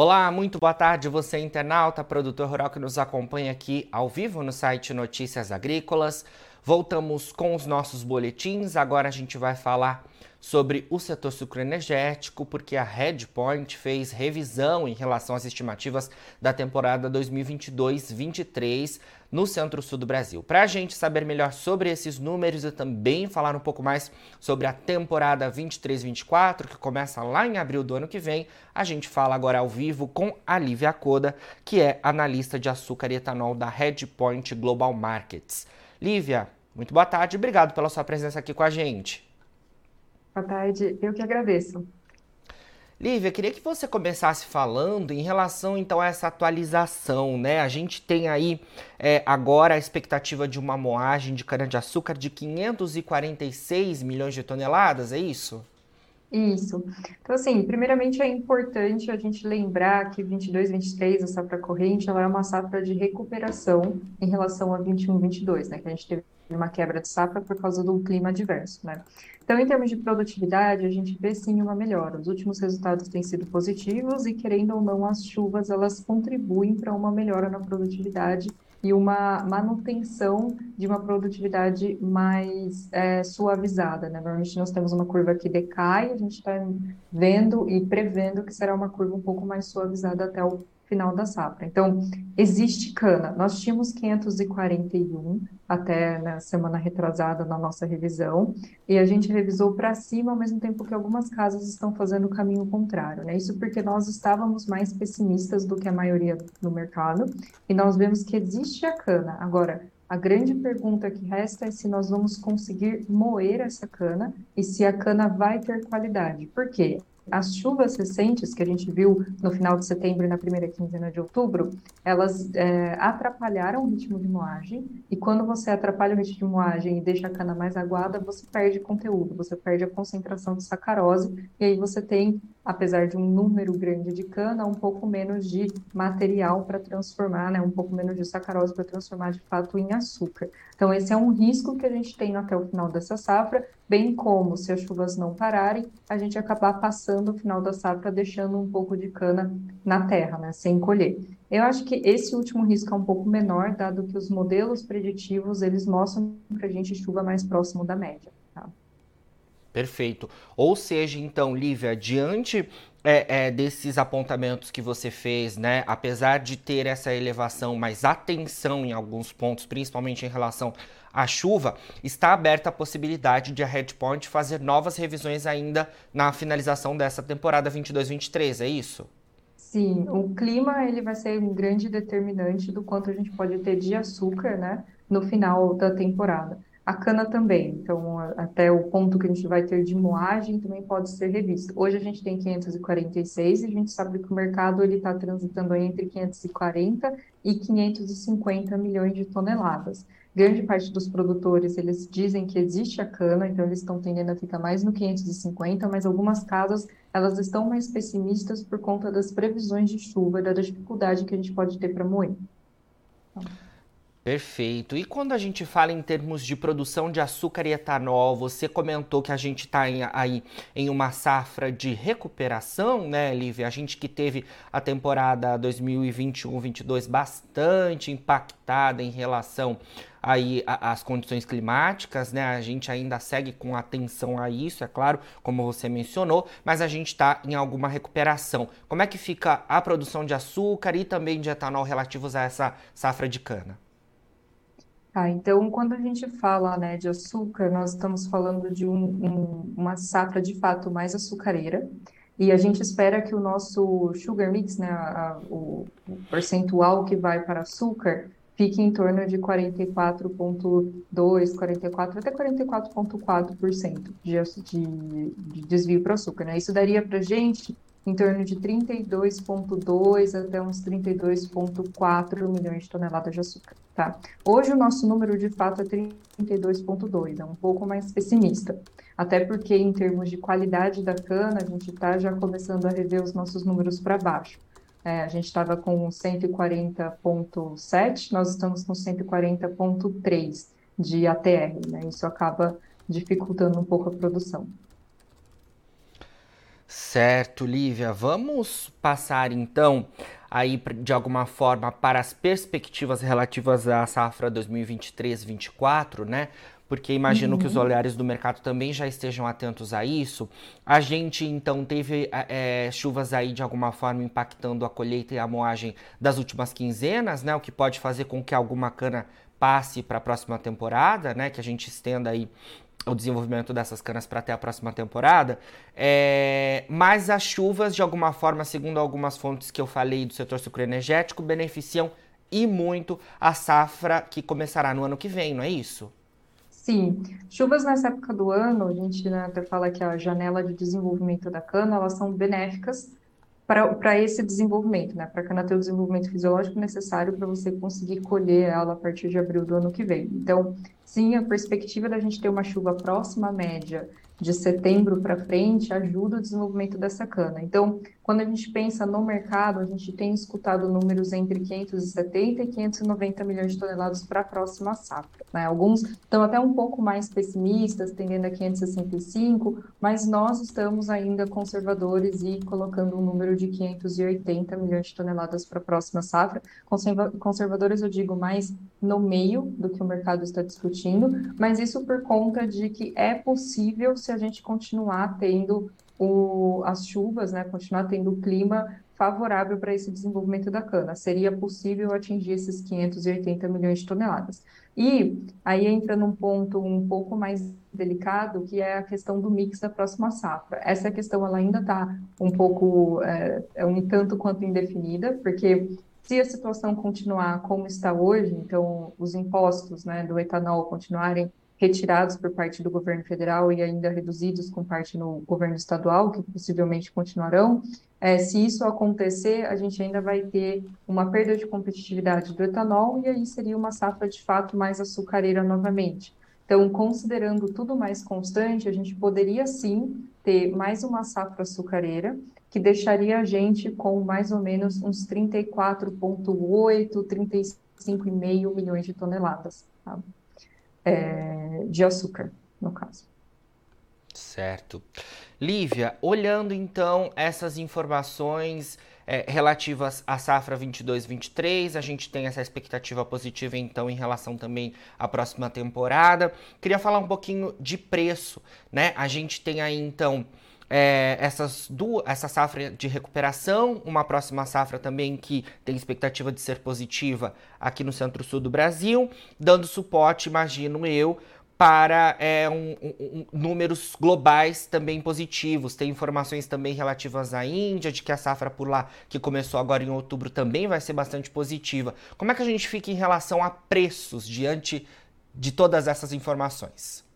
Olá, muito boa tarde, você internauta, produtor rural que nos acompanha aqui ao vivo no site Notícias Agrícolas. Voltamos com os nossos boletins. Agora a gente vai falar sobre o setor sucroenergético, porque a Redpoint fez revisão em relação às estimativas da temporada 2022-23 no centro-sul do Brasil. Para a gente saber melhor sobre esses números e também falar um pouco mais sobre a temporada 23-24, que começa lá em abril do ano que vem, a gente fala agora ao vivo com a Lívia Coda, que é analista de açúcar e etanol da Redpoint Global Markets. Lívia, muito boa tarde, obrigado pela sua presença aqui com a gente. Boa tarde, eu que agradeço. Lívia, queria que você começasse falando em relação então a essa atualização, né? A gente tem aí é, agora a expectativa de uma moagem de cana-de-açúcar de 546 milhões de toneladas, é isso? Isso. Então, assim, primeiramente é importante a gente lembrar que 22, 23, a safra corrente, ela é uma safra de recuperação em relação a 21, 22, né? Que a gente teve uma quebra de safra por causa do clima adverso, né? Então, em termos de produtividade, a gente vê sim uma melhora. Os últimos resultados têm sido positivos e, querendo ou não, as chuvas elas contribuem para uma melhora na produtividade e uma manutenção de uma produtividade mais é, suavizada. Né? Normalmente nós temos uma curva que decai, a gente está vendo e prevendo que será uma curva um pouco mais suavizada até o final da safra. Então, existe cana. Nós tínhamos 541 até na semana retrasada na nossa revisão, e a gente revisou para cima ao mesmo tempo que algumas casas estão fazendo o caminho contrário, né? Isso porque nós estávamos mais pessimistas do que a maioria do mercado, e nós vemos que existe a cana. Agora, a grande pergunta que resta é se nós vamos conseguir moer essa cana e se a cana vai ter qualidade. Por quê? As chuvas recentes que a gente viu no final de setembro e na primeira quinzena de outubro, elas é, atrapalharam o ritmo de moagem. E quando você atrapalha o ritmo de moagem e deixa a cana mais aguada, você perde conteúdo, você perde a concentração de sacarose, e aí você tem apesar de um número grande de cana, um pouco menos de material para transformar, né, um pouco menos de sacarose para transformar de fato em açúcar. Então, esse é um risco que a gente tem até o final dessa safra, bem como se as chuvas não pararem, a gente acabar passando o final da safra deixando um pouco de cana na terra, né, sem colher. Eu acho que esse último risco é um pouco menor, dado que os modelos preditivos eles mostram para a gente chuva mais próximo da média. Perfeito. Ou seja, então, Lívia, diante é, é, desses apontamentos que você fez, né, apesar de ter essa elevação, mas atenção em alguns pontos, principalmente em relação à chuva, está aberta a possibilidade de a Redpoint fazer novas revisões ainda na finalização dessa temporada 22-23, é isso? Sim, o clima ele vai ser um grande determinante do quanto a gente pode ter de açúcar, né, no final da temporada. A cana também, então até o ponto que a gente vai ter de moagem também pode ser revisto. Hoje a gente tem 546 e a gente sabe que o mercado ele está transitando entre 540 e 550 milhões de toneladas. Grande parte dos produtores eles dizem que existe a cana, então eles estão tendendo a ficar mais no 550, mas algumas casas elas estão mais pessimistas por conta das previsões de chuva da dificuldade que a gente pode ter para moer. Então. Perfeito. E quando a gente fala em termos de produção de açúcar e etanol, você comentou que a gente está aí em uma safra de recuperação, né, Lívia? A gente que teve a temporada 2021-22 bastante impactada em relação aí às condições climáticas, né? A gente ainda segue com atenção a isso, é claro, como você mencionou, mas a gente está em alguma recuperação. Como é que fica a produção de açúcar e também de etanol relativos a essa safra de cana? Tá, então, quando a gente fala, né, de açúcar, nós estamos falando de um, um, uma safra de fato mais açucareira, e a gente espera que o nosso sugar mix, né, a, o, o percentual que vai para açúcar, fique em torno de 44,2%, 44% até 44,4% de, de, de desvio para açúcar. Né? Isso daria para a gente em torno de 32,2 até uns 32,4 milhões de toneladas de açúcar. Tá? Hoje o nosso número de fato é 32,2, é um pouco mais pessimista. Até porque, em termos de qualidade da cana, a gente está já começando a rever os nossos números para baixo. É, a gente estava com 140,7, nós estamos com 140,3 de ATR, né? Isso acaba dificultando um pouco a produção. Certo, Lívia. Vamos passar então aí de alguma forma para as perspectivas relativas à safra 2023-24, né? Porque imagino uhum. que os uhum. olhares do mercado também já estejam atentos a isso. A gente então teve é, chuvas aí de alguma forma impactando a colheita e a moagem das últimas quinzenas, né? O que pode fazer com que alguma cana passe para a próxima temporada, né? Que a gente estenda aí o desenvolvimento dessas canas para até a próxima temporada, é, mas as chuvas, de alguma forma, segundo algumas fontes que eu falei do setor sucroenergético, beneficiam e muito a safra que começará no ano que vem, não é isso? Sim, chuvas nessa época do ano, a gente né, até fala que a janela de desenvolvimento da cana, elas são benéficas para esse desenvolvimento, né? Para a cana ter o desenvolvimento fisiológico necessário para você conseguir colher ela a partir de abril do ano que vem. Então, sim, a perspectiva da gente ter uma chuva próxima à média de setembro para frente ajuda o desenvolvimento dessa cana. Então, quando a gente pensa no mercado, a gente tem escutado números entre 570 e 590 milhões de toneladas para a próxima safra. Né? Alguns estão até um pouco mais pessimistas, tendendo a 565, mas nós estamos ainda conservadores e colocando um número de 580 milhões de toneladas para a próxima safra. Conserva conservadores, eu digo, mais no meio do que o mercado está discutindo, mas isso por conta de que é possível se a gente continuar tendo o, as chuvas, né, continuar tendo o clima favorável para esse desenvolvimento da cana. Seria possível atingir esses 580 milhões de toneladas. E aí entra num ponto um pouco mais delicado, que é a questão do mix da próxima safra. Essa questão ela ainda está um pouco, é, é um tanto quanto indefinida, porque se a situação continuar como está hoje, então os impostos né, do etanol continuarem retirados por parte do governo federal e ainda reduzidos com parte no governo estadual, que possivelmente continuarão. É, se isso acontecer, a gente ainda vai ter uma perda de competitividade do etanol e aí seria uma safra de fato mais açucareira novamente. Então, considerando tudo mais constante, a gente poderia sim ter mais uma safra açucareira, que deixaria a gente com mais ou menos uns 34,8, 35,5 milhões de toneladas. Tá? é, de açúcar, no caso. Certo. Lívia, olhando então essas informações é, relativas à safra 22-23, a gente tem essa expectativa positiva então em relação também à próxima temporada. Queria falar um pouquinho de preço, né? A gente tem aí então é, essas duas, essa safra de recuperação, uma próxima safra também que tem expectativa de ser positiva aqui no centro-sul do Brasil, dando suporte, imagino eu, para é, um, um, números globais também positivos. Tem informações também relativas à Índia, de que a safra por lá, que começou agora em outubro, também vai ser bastante positiva. Como é que a gente fica em relação a preços diante de todas essas informações?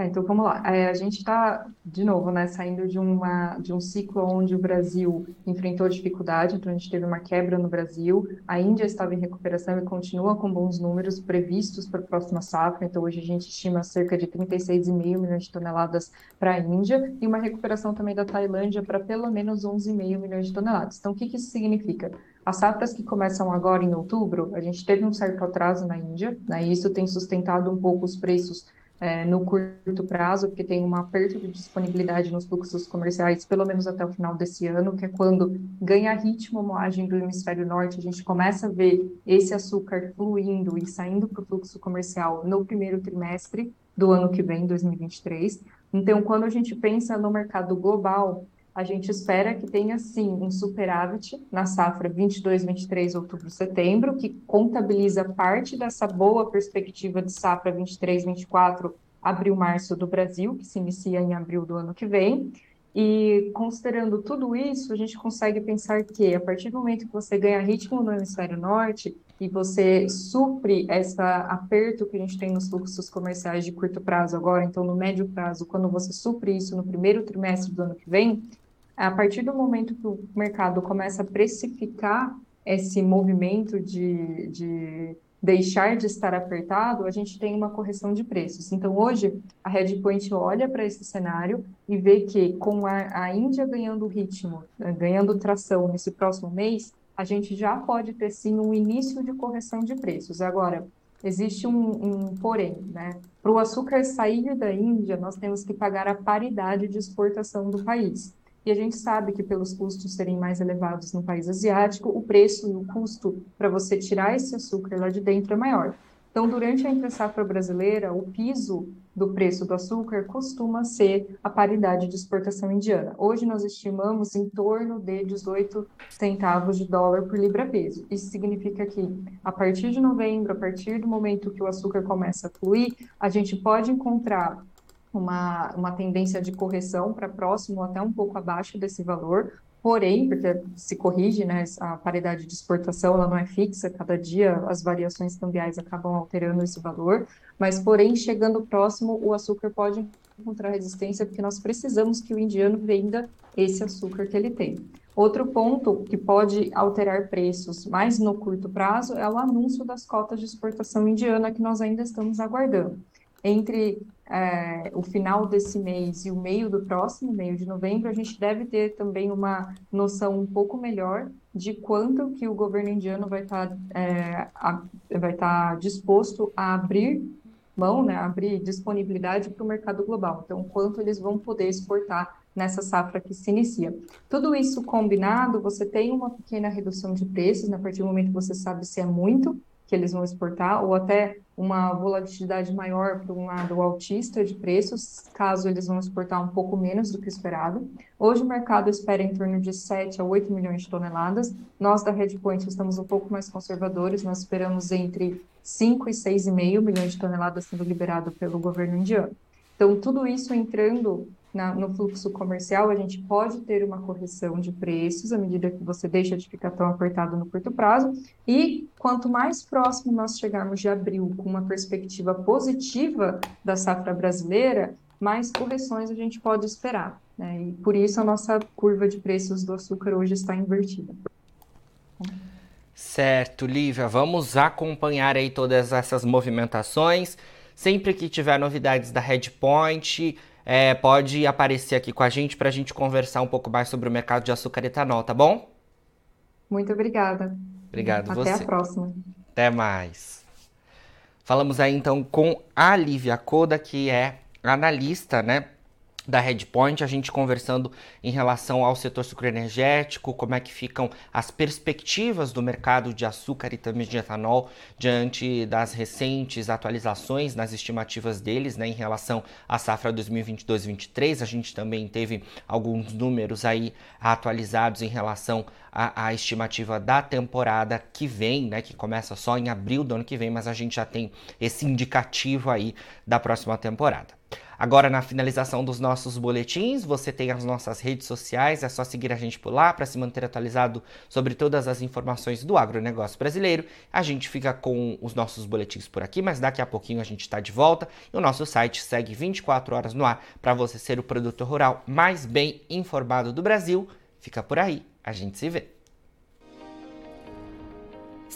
É, então vamos lá. É, a gente está, de novo, né, saindo de, uma, de um ciclo onde o Brasil enfrentou dificuldade, então a gente teve uma quebra no Brasil, a Índia estava em recuperação e continua com bons números previstos para a próxima safra, então hoje a gente estima cerca de 36,5 milhões de toneladas para a Índia e uma recuperação também da Tailândia para pelo menos 11,5 milhões de toneladas. Então o que, que isso significa? As safras que começam agora em outubro, a gente teve um certo atraso na Índia, né, e isso tem sustentado um pouco os preços é, no curto prazo, porque tem um aperto de disponibilidade nos fluxos comerciais, pelo menos até o final desse ano, que é quando ganha ritmo a moagem do hemisfério norte, a gente começa a ver esse açúcar fluindo e saindo para o fluxo comercial no primeiro trimestre do ano que vem, 2023. Então, quando a gente pensa no mercado global, a gente espera que tenha sim um superávit na safra 22, 23, outubro, setembro, que contabiliza parte dessa boa perspectiva de safra 23, 24, abril, março do Brasil, que se inicia em abril do ano que vem. E considerando tudo isso, a gente consegue pensar que a partir do momento que você ganha ritmo no hemisfério norte e você supre esse aperto que a gente tem nos fluxos comerciais de curto prazo agora, então no médio prazo, quando você supre isso no primeiro trimestre do ano que vem, a partir do momento que o mercado começa a precificar esse movimento de, de deixar de estar apertado, a gente tem uma correção de preços. Então, hoje, a Redpoint olha para esse cenário e vê que, com a, a Índia ganhando ritmo, né, ganhando tração nesse próximo mês, a gente já pode ter, sim, um início de correção de preços. Agora, existe um, um porém, né? Para o açúcar sair da Índia, nós temos que pagar a paridade de exportação do país. E a gente sabe que pelos custos serem mais elevados no país asiático, o preço e o custo para você tirar esse açúcar lá de dentro é maior. Então, durante a entre safra brasileira, o piso do preço do açúcar costuma ser a paridade de exportação indiana. Hoje nós estimamos em torno de 18 centavos de dólar por libra-peso. Isso significa que a partir de novembro, a partir do momento que o açúcar começa a fluir, a gente pode encontrar uma, uma tendência de correção para próximo até um pouco abaixo desse valor, Porém, porque se corrige, né, a paridade de exportação ela não é fixa, cada dia as variações cambiais acabam alterando esse valor, mas porém, chegando próximo, o açúcar pode encontrar resistência porque nós precisamos que o indiano venda esse açúcar que ele tem. Outro ponto que pode alterar preços mais no curto prazo é o anúncio das cotas de exportação indiana que nós ainda estamos aguardando. Entre é, o final desse mês e o meio do próximo, meio de novembro, a gente deve ter também uma noção um pouco melhor de quanto que o governo indiano vai estar tá, é, vai estar tá disposto a abrir mão, né, abrir disponibilidade para o mercado global. Então, quanto eles vão poder exportar nessa safra que se inicia. Tudo isso combinado, você tem uma pequena redução de preços, né, a partir do momento que você sabe se é muito que eles vão exportar, ou até uma volatilidade maior para um lado altista de preços, caso eles vão exportar um pouco menos do que esperado. Hoje o mercado espera em torno de 7 a 8 milhões de toneladas. Nós da Redpoint estamos um pouco mais conservadores, nós esperamos entre 5 e 6,5 milhões de toneladas sendo liberado pelo governo indiano. Então, tudo isso entrando na, no fluxo comercial, a gente pode ter uma correção de preços à medida que você deixa de ficar tão apertado no curto prazo. E quanto mais próximo nós chegarmos de abril com uma perspectiva positiva da safra brasileira, mais correções a gente pode esperar. Né? E por isso a nossa curva de preços do açúcar hoje está invertida. Certo, Lívia, vamos acompanhar aí todas essas movimentações. Sempre que tiver novidades da Redpoint, é, pode aparecer aqui com a gente para a gente conversar um pouco mais sobre o mercado de açúcar e etanol, tá bom? Muito obrigada. Obrigado Até você. Até a próxima. Até mais. Falamos aí então com a Lívia Coda, que é analista, né, da Redpoint, a gente conversando em relação ao setor sucroenergético, como é que ficam as perspectivas do mercado de açúcar e também de etanol diante das recentes atualizações nas estimativas deles, né, em relação à safra 2022-23. A gente também teve alguns números aí atualizados em relação à, à estimativa da temporada que vem, né, que começa só em abril do ano que vem, mas a gente já tem esse indicativo aí da próxima temporada. Agora, na finalização dos nossos boletins, você tem as nossas redes sociais, é só seguir a gente por lá para se manter atualizado sobre todas as informações do agronegócio brasileiro. A gente fica com os nossos boletins por aqui, mas daqui a pouquinho a gente está de volta e o nosso site segue 24 horas no ar para você ser o produtor rural mais bem informado do Brasil. Fica por aí, a gente se vê.